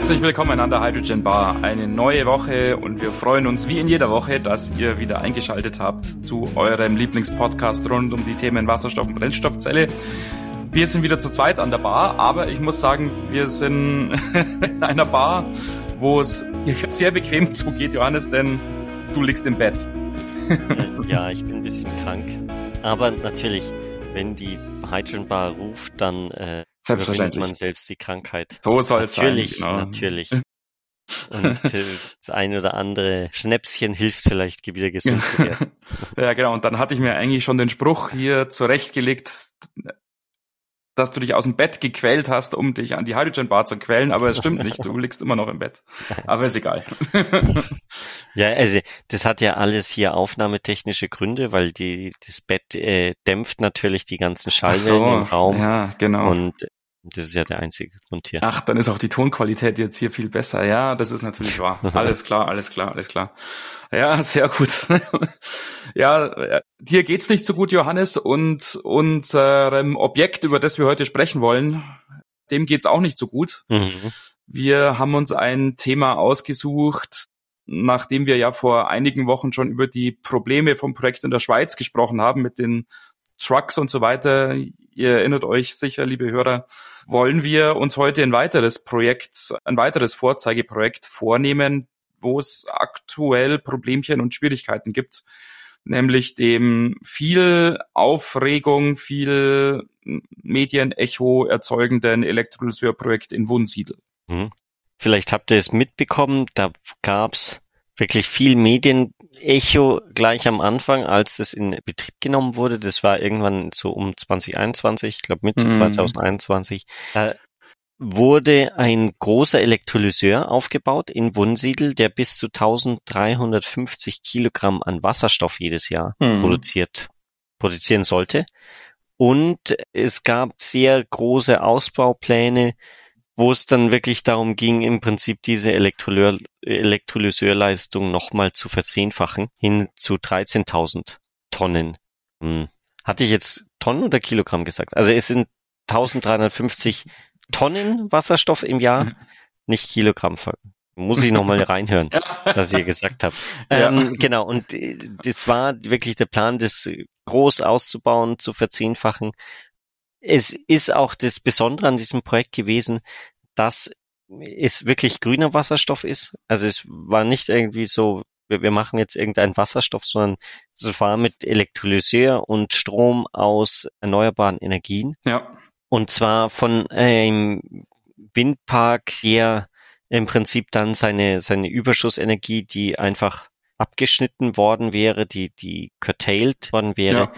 Herzlich willkommen an der Hydrogen Bar. Eine neue Woche und wir freuen uns wie in jeder Woche, dass ihr wieder eingeschaltet habt zu eurem Lieblingspodcast rund um die Themen Wasserstoff und Brennstoffzelle. Wir sind wieder zu zweit an der Bar, aber ich muss sagen, wir sind in einer Bar, wo es sehr bequem zugeht, Johannes, denn du liegst im Bett. ja, ich bin ein bisschen krank. Aber natürlich, wenn die Hydrogen Bar ruft, dann äh, Selbstverständlich. man selbst die Krankheit. So soll es sein. Natürlich, genau. natürlich. Und äh, das ein oder andere Schnäpschen hilft vielleicht, wieder gesund zu werden. ja, genau. Und dann hatte ich mir eigentlich schon den Spruch hier zurechtgelegt, dass du dich aus dem Bett gequält hast, um dich an die Hydrogen Bar zu quälen, aber es stimmt nicht, du liegst immer noch im Bett. Aber ist egal. ja, also das hat ja alles hier aufnahmetechnische Gründe, weil die das Bett äh, dämpft natürlich die ganzen Schallwellen so, im Raum. Ja, genau. Und das ist ja der einzige Grund hier. Ach, dann ist auch die Tonqualität jetzt hier viel besser. Ja, das ist natürlich wahr. Alles klar, alles klar, alles klar. Ja, sehr gut. ja, dir geht's nicht so gut, Johannes, und unserem Objekt, über das wir heute sprechen wollen, dem geht's auch nicht so gut. Mhm. Wir haben uns ein Thema ausgesucht, nachdem wir ja vor einigen Wochen schon über die Probleme vom Projekt in der Schweiz gesprochen haben mit den Trucks und so weiter. Ihr erinnert euch sicher, liebe Hörer, wollen wir uns heute ein weiteres Projekt, ein weiteres Vorzeigeprojekt vornehmen, wo es aktuell Problemchen und Schwierigkeiten gibt, nämlich dem viel Aufregung, viel Medienecho erzeugenden Elektrolyseurprojekt in Wunsiedel. Hm. Vielleicht habt ihr es mitbekommen, da gab's wirklich viel Medienecho gleich am Anfang, als es in Betrieb genommen wurde. Das war irgendwann so um 2021, ich glaube Mitte mhm. 2021. Da wurde ein großer Elektrolyseur aufgebaut in Wunsiedel, der bis zu 1350 Kilogramm an Wasserstoff jedes Jahr mhm. produziert, produzieren sollte. Und es gab sehr große Ausbaupläne wo es dann wirklich darum ging, im Prinzip diese Elektrolyseur, Elektrolyseurleistung nochmal zu verzehnfachen, hin zu 13.000 Tonnen. Hm. Hatte ich jetzt Tonnen oder Kilogramm gesagt? Also es sind 1350 Tonnen Wasserstoff im Jahr, mhm. nicht Kilogramm. Muss ich nochmal reinhören, was ihr gesagt habt. Ja. Ähm, genau, und äh, das war wirklich der Plan, das groß auszubauen, zu verzehnfachen es ist auch das Besondere an diesem Projekt gewesen, dass es wirklich grüner Wasserstoff ist. Also es war nicht irgendwie so, wir, machen jetzt irgendeinen Wasserstoff, sondern es war mit Elektrolyseur und Strom aus erneuerbaren Energien. Ja. Und zwar von einem Windpark her im Prinzip dann seine, seine Überschussenergie, die einfach abgeschnitten worden wäre, die, die curtailed worden wäre, ja.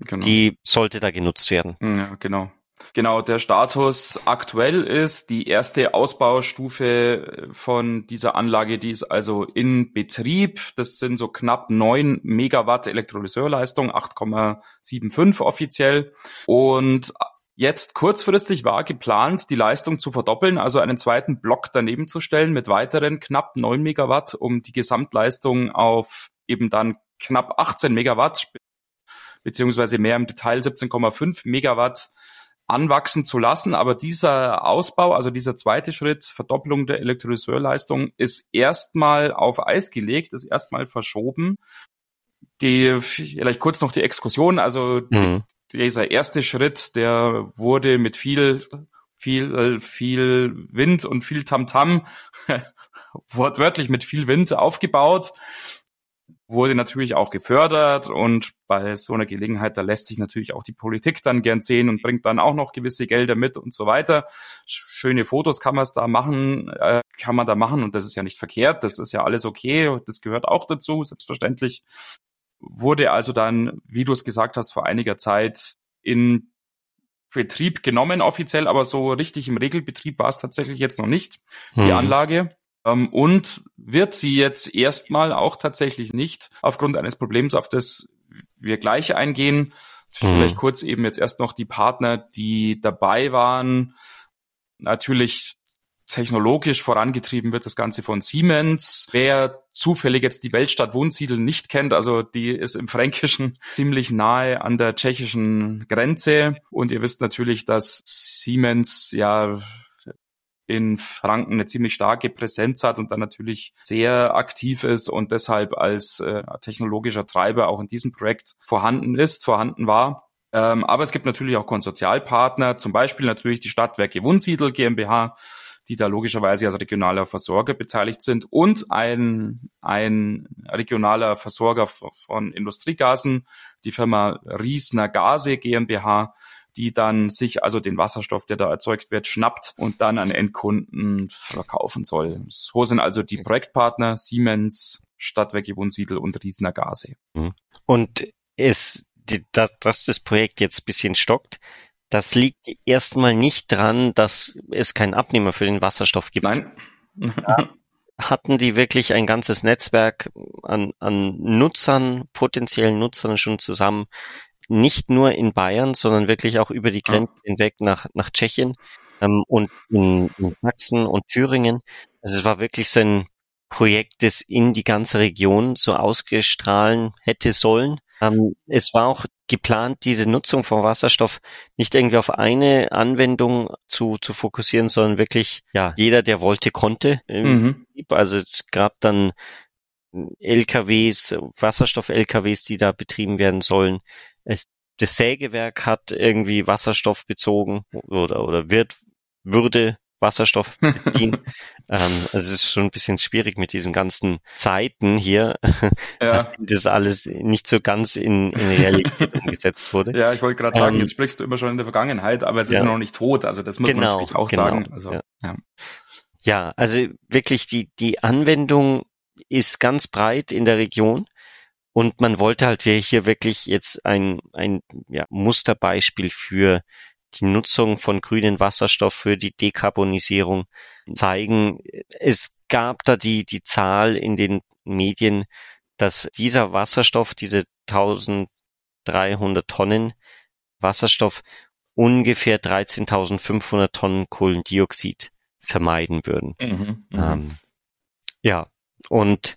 Genau. Die sollte da genutzt werden. Ja, genau. Genau, der Status aktuell ist die erste Ausbaustufe von dieser Anlage, die ist also in Betrieb. Das sind so knapp neun Megawatt Elektrolyseurleistung, 8,75 offiziell. Und jetzt kurzfristig war geplant, die Leistung zu verdoppeln, also einen zweiten Block daneben zu stellen mit weiteren knapp neun Megawatt, um die Gesamtleistung auf eben dann knapp 18 Megawatt beziehungsweise mehr im Detail 17,5 Megawatt anwachsen zu lassen. Aber dieser Ausbau, also dieser zweite Schritt, Verdopplung der Elektrolyseurleistung, ist erstmal auf Eis gelegt, ist erstmal verschoben. Die, vielleicht kurz noch die Exkursion, also mhm. dieser erste Schritt, der wurde mit viel, viel, viel Wind und viel Tamtam, -Tam, wortwörtlich mit viel Wind aufgebaut wurde natürlich auch gefördert und bei so einer Gelegenheit, da lässt sich natürlich auch die Politik dann gern sehen und bringt dann auch noch gewisse Gelder mit und so weiter. Schöne Fotos kann man es da machen, äh, kann man da machen und das ist ja nicht verkehrt, das ist ja alles okay, das gehört auch dazu, selbstverständlich. Wurde also dann, wie du es gesagt hast, vor einiger Zeit in Betrieb genommen offiziell, aber so richtig im Regelbetrieb war es tatsächlich jetzt noch nicht, hm. die Anlage. Ähm, und wird sie jetzt erstmal auch tatsächlich nicht aufgrund eines Problems, auf das wir gleich eingehen. Vielleicht mhm. kurz eben jetzt erst noch die Partner, die dabei waren. Natürlich technologisch vorangetrieben wird das Ganze von Siemens. Wer zufällig jetzt die Weltstadt Wunsiedel nicht kennt, also die ist im Fränkischen ziemlich nahe an der tschechischen Grenze. Und ihr wisst natürlich, dass Siemens ja in Franken eine ziemlich starke Präsenz hat und dann natürlich sehr aktiv ist und deshalb als äh, technologischer Treiber auch in diesem Projekt vorhanden ist, vorhanden war. Ähm, aber es gibt natürlich auch Konsortialpartner, zum Beispiel natürlich die Stadtwerke Wunsiedel GmbH, die da logischerweise als regionaler Versorger beteiligt sind und ein, ein regionaler Versorger von Industriegasen, die Firma Riesner Gase GmbH, die dann sich also den Wasserstoff, der da erzeugt wird, schnappt und dann an Endkunden verkaufen soll. So sind also die Projektpartner Siemens, Stadtwerke Wunsiedel und Riesner Gase. Mhm. Und es, die, dass, dass das Projekt jetzt bisschen stockt, das liegt erstmal nicht dran, dass es keinen Abnehmer für den Wasserstoff gibt. Nein. hatten die wirklich ein ganzes Netzwerk an, an Nutzern, potenziellen Nutzern schon zusammen, nicht nur in Bayern, sondern wirklich auch über die Grenze ja. hinweg nach, nach Tschechien ähm, und in, in Sachsen und Thüringen. Also es war wirklich so ein Projekt, das in die ganze Region so ausgestrahlen hätte sollen. Ähm, es war auch geplant, diese Nutzung von Wasserstoff nicht irgendwie auf eine Anwendung zu, zu fokussieren, sondern wirklich, ja, jeder, der wollte, konnte. Mhm. Also es gab dann LKWs, Wasserstoff-LKWs, die da betrieben werden sollen. Es, das Sägewerk hat irgendwie Wasserstoff bezogen oder, oder wird, würde Wasserstoff beziehen. ähm, also es ist schon ein bisschen schwierig mit diesen ganzen Zeiten hier, ja. dass das alles nicht so ganz in, in Realität umgesetzt wurde. Ja, ich wollte gerade sagen, ähm, jetzt sprichst du immer schon in der Vergangenheit, aber es ja. ist noch nicht tot. Also das muss genau, man natürlich auch genau, sagen. Also, ja. ja. ja, also wirklich die, die Anwendung ist ganz breit in der Region. Und man wollte halt hier wirklich jetzt ein, ein ja, Musterbeispiel für die Nutzung von grünen Wasserstoff für die Dekarbonisierung zeigen. Es gab da die, die Zahl in den Medien, dass dieser Wasserstoff, diese 1300 Tonnen Wasserstoff ungefähr 13.500 Tonnen Kohlendioxid vermeiden würden. Mhm, mhm, ähm, ja, und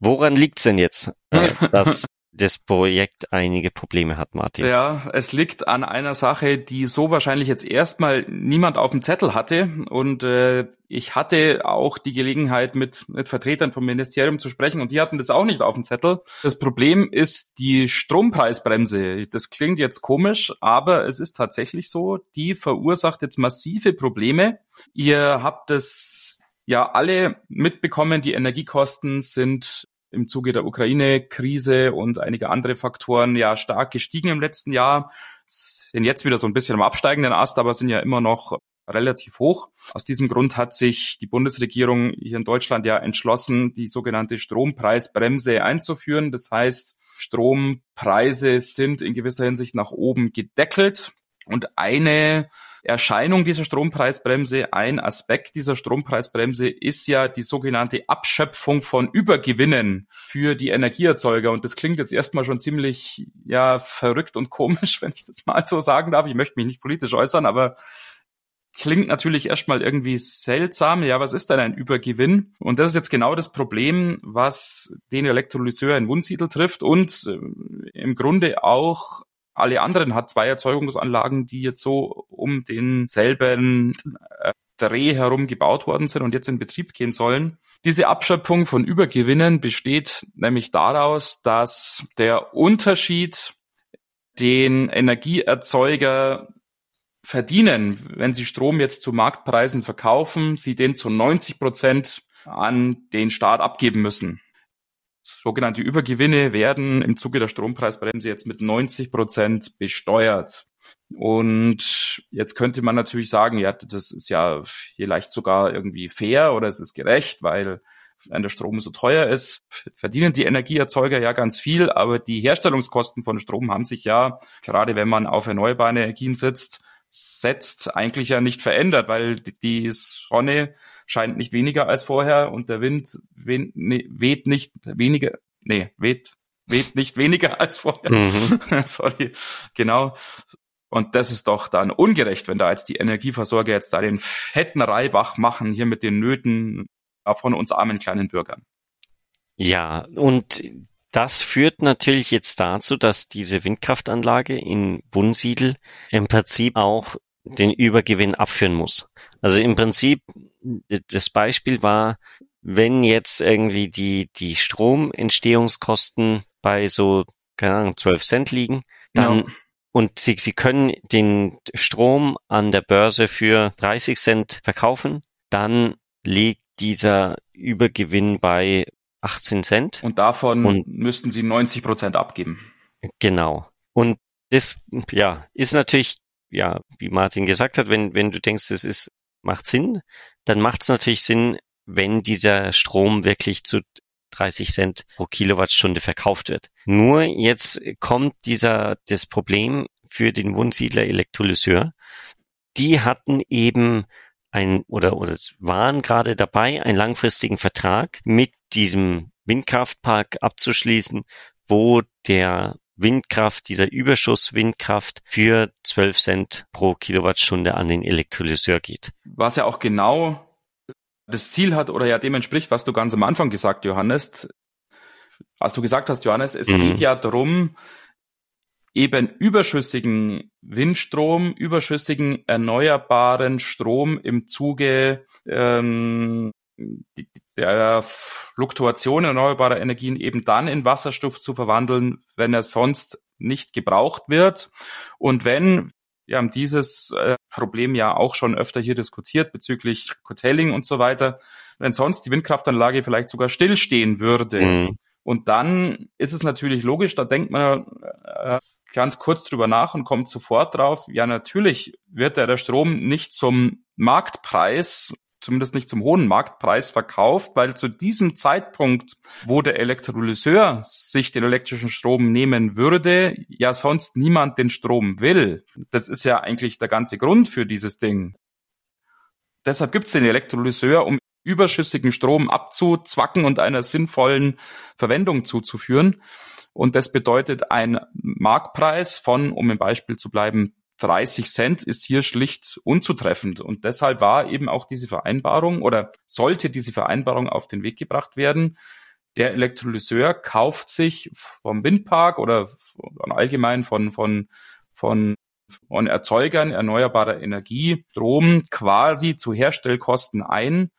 woran liegt's denn jetzt, äh, dass das Projekt einige Probleme hat, Martin. Ja, es liegt an einer Sache, die so wahrscheinlich jetzt erstmal niemand auf dem Zettel hatte. Und äh, ich hatte auch die Gelegenheit, mit, mit Vertretern vom Ministerium zu sprechen und die hatten das auch nicht auf dem Zettel. Das Problem ist die Strompreisbremse. Das klingt jetzt komisch, aber es ist tatsächlich so, die verursacht jetzt massive Probleme. Ihr habt es ja alle mitbekommen, die Energiekosten sind im Zuge der Ukraine-Krise und einige andere Faktoren ja stark gestiegen im letzten Jahr, sind jetzt wieder so ein bisschen am absteigenden Ast, aber sind ja immer noch relativ hoch. Aus diesem Grund hat sich die Bundesregierung hier in Deutschland ja entschlossen, die sogenannte Strompreisbremse einzuführen. Das heißt, Strompreise sind in gewisser Hinsicht nach oben gedeckelt. Und eine Erscheinung dieser Strompreisbremse, ein Aspekt dieser Strompreisbremse ist ja die sogenannte Abschöpfung von Übergewinnen für die Energieerzeuger. Und das klingt jetzt erstmal schon ziemlich, ja, verrückt und komisch, wenn ich das mal so sagen darf. Ich möchte mich nicht politisch äußern, aber klingt natürlich erstmal irgendwie seltsam. Ja, was ist denn ein Übergewinn? Und das ist jetzt genau das Problem, was den Elektrolyseur in Wunsiedel trifft und äh, im Grunde auch alle anderen hat zwei Erzeugungsanlagen, die jetzt so um denselben äh, Dreh herum gebaut worden sind und jetzt in Betrieb gehen sollen. Diese Abschöpfung von Übergewinnen besteht nämlich daraus, dass der Unterschied den Energieerzeuger verdienen, wenn sie Strom jetzt zu Marktpreisen verkaufen, sie den zu 90 Prozent an den Staat abgeben müssen sogenannte Übergewinne werden im Zuge der Strompreisbremse jetzt mit 90 Prozent besteuert. Und jetzt könnte man natürlich sagen, ja, das ist ja vielleicht sogar irgendwie fair oder es ist gerecht, weil wenn der Strom so teuer ist, verdienen die Energieerzeuger ja ganz viel, aber die Herstellungskosten von Strom haben sich ja, gerade wenn man auf erneuerbare Energien sitzt, setzt, eigentlich ja nicht verändert, weil die Sonne scheint nicht weniger als vorher und der Wind weht, nee, weht nicht weniger, nee, weht, weht nicht weniger als vorher. Mhm. Sorry, genau. Und das ist doch dann ungerecht, wenn da jetzt die Energieversorger jetzt da den fetten Reibach machen, hier mit den Nöten von uns armen kleinen Bürgern. Ja, und das führt natürlich jetzt dazu, dass diese Windkraftanlage in Wunsiedel im Prinzip auch den Übergewinn abführen muss. Also im Prinzip, das Beispiel war, wenn jetzt irgendwie die, die Stromentstehungskosten bei so, keine Ahnung, 12 Cent liegen, dann, ja. und sie, sie können den Strom an der Börse für 30 Cent verkaufen, dann liegt dieser Übergewinn bei 18 Cent. Und davon und, müssten sie 90 Prozent abgeben. Genau. Und das, ja, ist natürlich, ja, wie Martin gesagt hat, wenn, wenn du denkst, es ist, macht Sinn, dann macht es natürlich Sinn, wenn dieser Strom wirklich zu 30 Cent pro Kilowattstunde verkauft wird. Nur jetzt kommt dieser, das Problem für den Wunsiedler Elektrolyseur. Die hatten eben ein oder oder waren gerade dabei, einen langfristigen Vertrag mit diesem Windkraftpark abzuschließen, wo der Windkraft, dieser Überschuss Windkraft für 12 Cent pro Kilowattstunde an den Elektrolyseur geht. Was ja auch genau das Ziel hat oder ja dem entspricht, was du ganz am Anfang gesagt, Johannes. Was du gesagt hast, Johannes, es mhm. geht ja darum, eben überschüssigen Windstrom, überschüssigen erneuerbaren Strom im Zuge ähm, der Fluktuation erneuerbarer Energien eben dann in Wasserstoff zu verwandeln, wenn er sonst nicht gebraucht wird. Und wenn, wir haben dieses äh, Problem ja auch schon öfter hier diskutiert bezüglich Curtailing und so weiter, wenn sonst die Windkraftanlage vielleicht sogar stillstehen würde, mhm. Und dann ist es natürlich logisch, da denkt man äh, ganz kurz drüber nach und kommt sofort drauf, ja natürlich wird der Strom nicht zum Marktpreis, zumindest nicht zum hohen Marktpreis verkauft, weil zu diesem Zeitpunkt, wo der Elektrolyseur sich den elektrischen Strom nehmen würde, ja sonst niemand den Strom will. Das ist ja eigentlich der ganze Grund für dieses Ding. Deshalb gibt es den Elektrolyseur, um überschüssigen Strom abzuzwacken und einer sinnvollen Verwendung zuzuführen. Und das bedeutet ein Marktpreis von, um im Beispiel zu bleiben, 30 Cent ist hier schlicht unzutreffend. Und deshalb war eben auch diese Vereinbarung oder sollte diese Vereinbarung auf den Weg gebracht werden. Der Elektrolyseur kauft sich vom Windpark oder allgemein von, von, von, von Erzeugern erneuerbarer Energie Strom quasi zu Herstellkosten ein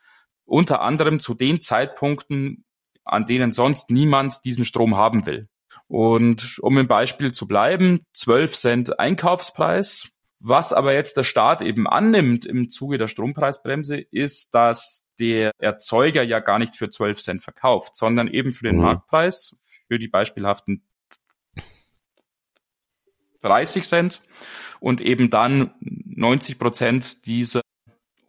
unter anderem zu den Zeitpunkten, an denen sonst niemand diesen Strom haben will. Und um im Beispiel zu bleiben, 12 Cent Einkaufspreis. Was aber jetzt der Staat eben annimmt im Zuge der Strompreisbremse, ist, dass der Erzeuger ja gar nicht für 12 Cent verkauft, sondern eben für den mhm. Marktpreis, für die beispielhaften 30 Cent und eben dann 90 Prozent dieser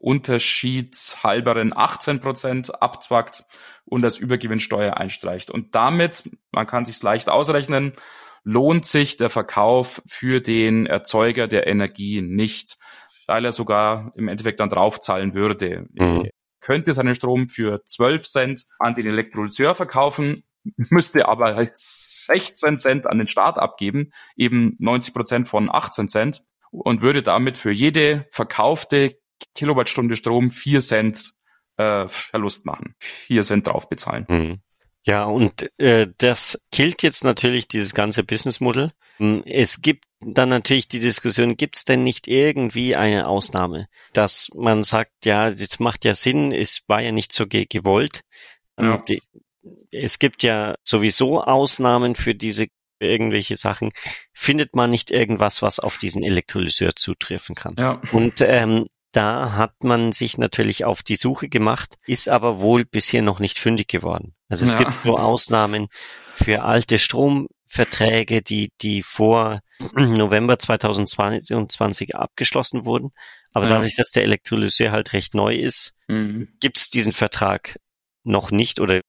unterschiedshalberen 18 Prozent abzwackt und das Übergewinnsteuer einstreicht. Und damit, man kann sich leicht ausrechnen, lohnt sich der Verkauf für den Erzeuger der Energie nicht, weil er sogar im Endeffekt dann draufzahlen würde. Mhm. Er könnte seinen Strom für 12 Cent an den Elektrolyseur verkaufen, müsste aber 16 Cent an den Staat abgeben, eben 90 Prozent von 18 Cent und würde damit für jede verkaufte Kilowattstunde Strom vier Cent äh, Verlust machen, vier Cent drauf bezahlen. Mhm. Ja, und äh, das killt jetzt natürlich dieses ganze Businessmodell. Hm, es gibt dann natürlich die Diskussion, gibt es denn nicht irgendwie eine Ausnahme, dass man sagt, ja, das macht ja Sinn, es war ja nicht so ge gewollt. Ja. Die, es gibt ja sowieso Ausnahmen für diese irgendwelche Sachen. Findet man nicht irgendwas, was auf diesen Elektrolyseur zutreffen kann? Ja. Und ähm, da hat man sich natürlich auf die Suche gemacht, ist aber wohl bisher noch nicht fündig geworden. Also es ja. gibt so Ausnahmen für alte Stromverträge, die, die vor November 2022 abgeschlossen wurden. Aber ja. dadurch, dass der Elektrolyseur halt recht neu ist, mhm. gibt es diesen Vertrag noch nicht oder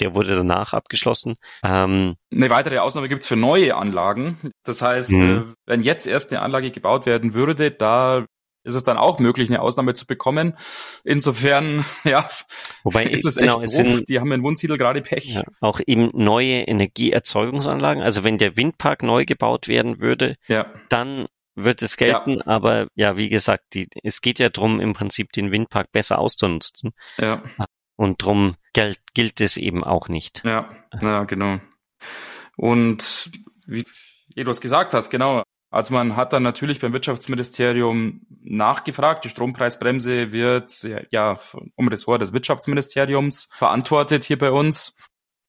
der wurde danach abgeschlossen. Ähm, eine weitere Ausnahme gibt es für neue Anlagen. Das heißt, mhm. Äh, wenn jetzt erst eine Anlage gebaut werden würde, da ist es dann auch möglich, eine Ausnahme zu bekommen. Insofern, ja, Wobei, ist es genau, echt es sind, Die haben in Wunsiedel gerade Pech. Ja, auch eben neue Energieerzeugungsanlagen. Also wenn der Windpark neu gebaut werden würde, ja. dann wird es gelten. Ja. Aber ja, wie gesagt, die, es geht ja darum, im Prinzip den Windpark besser auszunutzen. Ja. Und drum gilt, gilt es eben auch nicht. Ja, ja, genau. Und wie, wie du es gesagt hast, genau, Also man hat dann natürlich beim Wirtschaftsministerium nachgefragt. Die Strompreisbremse wird ja um das Wort des Wirtschaftsministeriums verantwortet hier bei uns.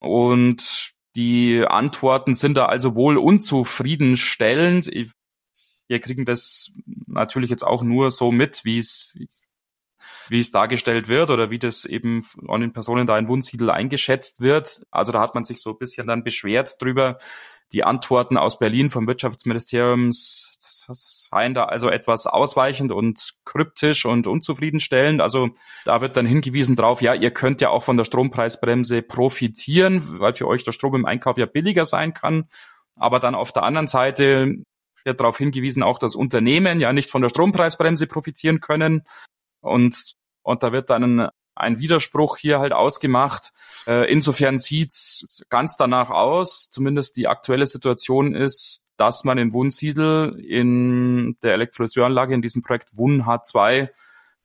Und die Antworten sind da also wohl unzufriedenstellend. Wir kriegen das natürlich jetzt auch nur so mit, wie es wie es dargestellt wird oder wie das eben an den Personen da in Wunsiedel eingeschätzt wird. Also da hat man sich so ein bisschen dann beschwert drüber. Die Antworten aus Berlin vom Wirtschaftsministerium seien da also etwas ausweichend und kryptisch und unzufriedenstellend. Also da wird dann hingewiesen drauf, ja, ihr könnt ja auch von der Strompreisbremse profitieren, weil für euch der Strom im Einkauf ja billiger sein kann. Aber dann auf der anderen Seite wird darauf hingewiesen, auch dass Unternehmen ja nicht von der Strompreisbremse profitieren können. Und, und da wird dann ein, Widerspruch hier halt ausgemacht. Äh, insofern sieht's ganz danach aus, zumindest die aktuelle Situation ist, dass man in Wunsiedel in der Elektrolyseranlage in diesem Projekt Wun H2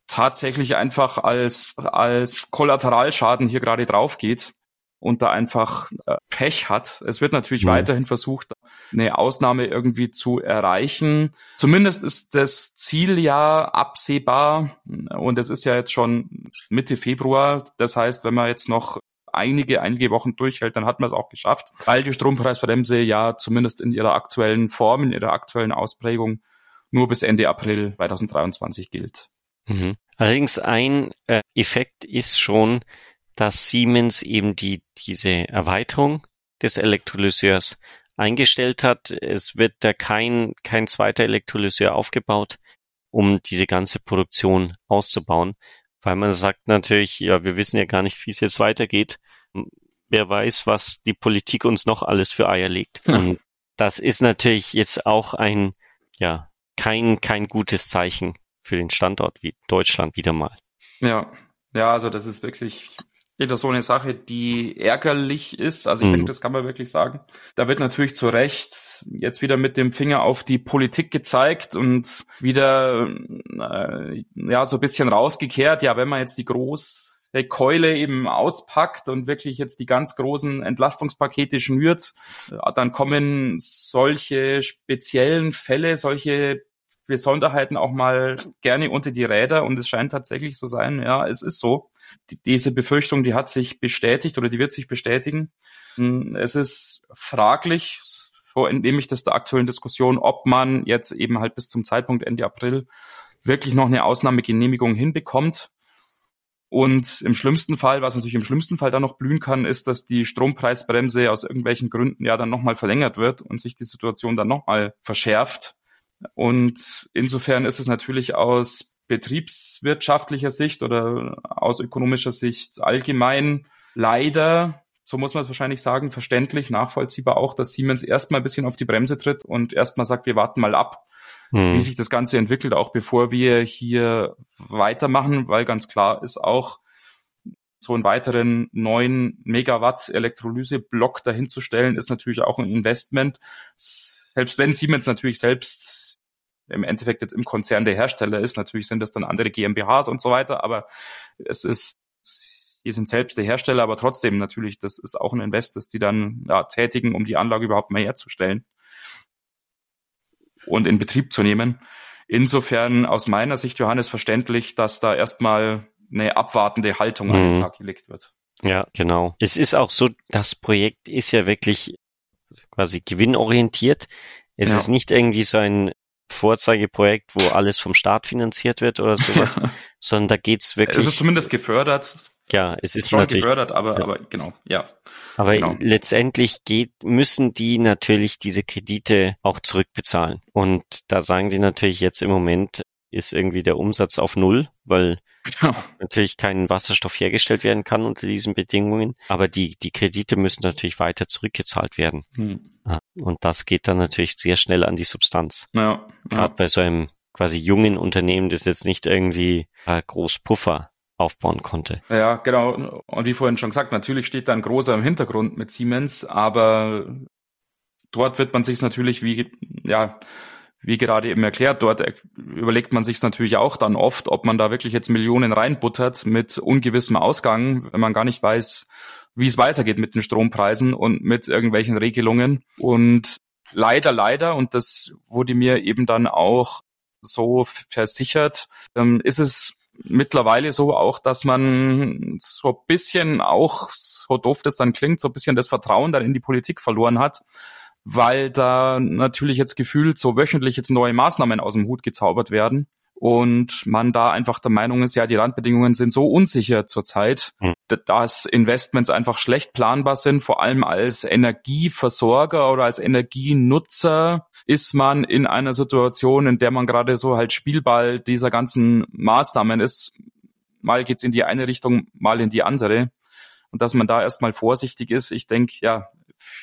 tatsächlich einfach als, als Kollateralschaden hier gerade drauf geht und da einfach äh, Pech hat. Es wird natürlich mhm. weiterhin versucht, eine Ausnahme irgendwie zu erreichen. Zumindest ist das Ziel ja absehbar und es ist ja jetzt schon Mitte Februar. Das heißt, wenn man jetzt noch einige, einige Wochen durchhält, dann hat man es auch geschafft, weil die Strompreisbremse ja zumindest in ihrer aktuellen Form, in ihrer aktuellen Ausprägung nur bis Ende April 2023 gilt. Mhm. Allerdings ein äh, Effekt ist schon, dass Siemens eben die, diese Erweiterung des Elektrolyseurs eingestellt hat. Es wird da kein, kein zweiter Elektrolyseur aufgebaut, um diese ganze Produktion auszubauen, weil man sagt natürlich, ja, wir wissen ja gar nicht, wie es jetzt weitergeht. Wer weiß, was die Politik uns noch alles für Eier legt. Hm. Und das ist natürlich jetzt auch ein, ja, kein, kein gutes Zeichen für den Standort wie Deutschland wieder mal. Ja, ja, also das ist wirklich wieder so eine Sache, die ärgerlich ist. Also ich mhm. denke, das kann man wirklich sagen. Da wird natürlich zu Recht jetzt wieder mit dem Finger auf die Politik gezeigt und wieder äh, ja so ein bisschen rausgekehrt. Ja, wenn man jetzt die große Keule eben auspackt und wirklich jetzt die ganz großen Entlastungspakete schnürt, äh, dann kommen solche speziellen Fälle, solche Besonderheiten auch mal gerne unter die Räder und es scheint tatsächlich so sein, ja, es ist so die, diese Befürchtung, die hat sich bestätigt oder die wird sich bestätigen. Hm, es ist fraglich, so entnehme ich das der aktuellen Diskussion, ob man jetzt eben halt bis zum Zeitpunkt Ende April wirklich noch eine Ausnahmegenehmigung hinbekommt. Und im schlimmsten Fall, was natürlich im schlimmsten Fall dann noch blühen kann, ist, dass die Strompreisbremse aus irgendwelchen Gründen ja dann nochmal verlängert wird und sich die Situation dann nochmal verschärft. Und insofern ist es natürlich aus betriebswirtschaftlicher Sicht oder aus ökonomischer Sicht allgemein leider, so muss man es wahrscheinlich sagen, verständlich, nachvollziehbar auch, dass Siemens erstmal ein bisschen auf die Bremse tritt und erstmal sagt, wir warten mal ab, hm. wie sich das Ganze entwickelt, auch bevor wir hier weitermachen, weil ganz klar ist auch, so einen weiteren neuen Megawatt Elektrolyseblock dahinzustellen, ist natürlich auch ein Investment. Selbst wenn Siemens natürlich selbst im Endeffekt jetzt im Konzern der Hersteller ist. Natürlich sind das dann andere GmbHs und so weiter, aber es ist, die sind selbst der Hersteller, aber trotzdem natürlich, das ist auch ein Invest, das die dann ja, tätigen, um die Anlage überhaupt mehr herzustellen und in Betrieb zu nehmen. Insofern aus meiner Sicht, Johannes, verständlich, dass da erstmal eine abwartende Haltung mhm. an den mhm. Tag gelegt wird. Ja, genau. Es ist auch so, das Projekt ist ja wirklich quasi gewinnorientiert. Es ja. ist nicht irgendwie so ein Vorzeigeprojekt, wo alles vom Staat finanziert wird oder sowas, sondern da geht's wirklich. Es ist zumindest gefördert. Ja, es ist schon gefördert, aber, ja. aber genau, ja. Aber genau. letztendlich geht, müssen die natürlich diese Kredite auch zurückbezahlen. Und da sagen die natürlich jetzt im Moment ist irgendwie der Umsatz auf Null, weil ja. natürlich kein Wasserstoff hergestellt werden kann unter diesen Bedingungen. Aber die, die Kredite müssen natürlich weiter zurückgezahlt werden. Hm. Und das geht dann natürlich sehr schnell an die Substanz. Ja. Gerade ja. bei so einem quasi jungen Unternehmen, das jetzt nicht irgendwie äh, groß Puffer aufbauen konnte. Ja, genau. Und wie vorhin schon gesagt, natürlich steht da ein großer im Hintergrund mit Siemens, aber dort wird man sich natürlich wie, ja, wie gerade eben erklärt, dort überlegt man sich natürlich auch dann oft, ob man da wirklich jetzt Millionen reinbuttert mit ungewissem Ausgang, wenn man gar nicht weiß, wie es weitergeht mit den Strompreisen und mit irgendwelchen Regelungen. Und leider, leider, und das wurde mir eben dann auch so versichert, ähm, ist es mittlerweile so auch, dass man so ein bisschen auch, so doof das dann klingt, so ein bisschen das Vertrauen dann in die Politik verloren hat, weil da natürlich jetzt gefühlt so wöchentlich jetzt neue Maßnahmen aus dem Hut gezaubert werden und man da einfach der Meinung ist, ja, die Randbedingungen sind so unsicher zurzeit, mhm. dass Investments einfach schlecht planbar sind, vor allem als Energieversorger oder als Energienutzer ist man in einer Situation, in der man gerade so halt Spielball dieser ganzen Maßnahmen ist. Mal geht's in die eine Richtung, mal in die andere. Und dass man da erstmal vorsichtig ist, ich denke, ja,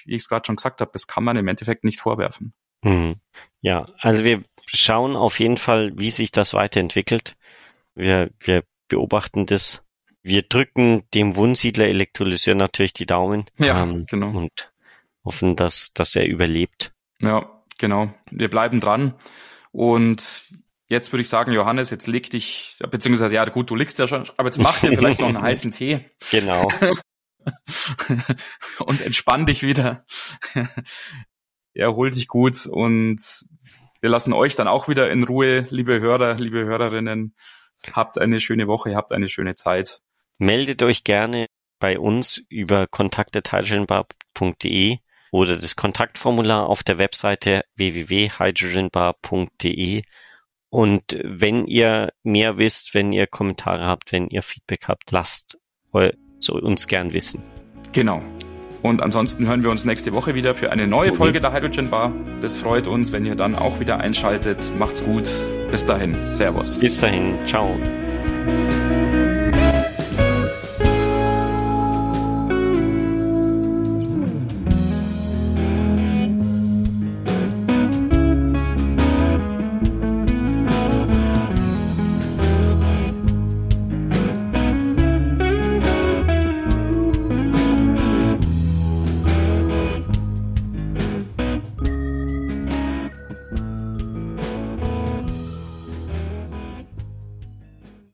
wie ich es gerade schon gesagt habe, das kann man im Endeffekt nicht vorwerfen. Mhm. Ja, also wir schauen auf jeden Fall, wie sich das weiterentwickelt. Wir, wir beobachten das. Wir drücken dem Wundsiedler Elektrolyseur natürlich die Daumen. Ja, ähm, genau. Und hoffen, dass, dass er überlebt. Ja, genau. Wir bleiben dran. Und jetzt würde ich sagen, Johannes, jetzt leg dich, beziehungsweise ja gut, du liegst ja schon, aber jetzt mach dir vielleicht noch einen heißen Tee. Genau. und entspann dich wieder. Erhol dich gut und wir lassen euch dann auch wieder in Ruhe, liebe Hörer, liebe Hörerinnen. Habt eine schöne Woche, habt eine schöne Zeit. Meldet euch gerne bei uns über kontakte.hydrogenbar.de oder das Kontaktformular auf der Webseite www.hydrogenbar.de. Und wenn ihr mehr wisst, wenn ihr Kommentare habt, wenn ihr Feedback habt, lasst uns gern wissen. Genau. Und ansonsten hören wir uns nächste Woche wieder für eine neue okay. Folge der Hydrogen Bar. Das freut uns, wenn ihr dann auch wieder einschaltet. Macht's gut. Bis dahin. Servus. Bis dahin. Ciao.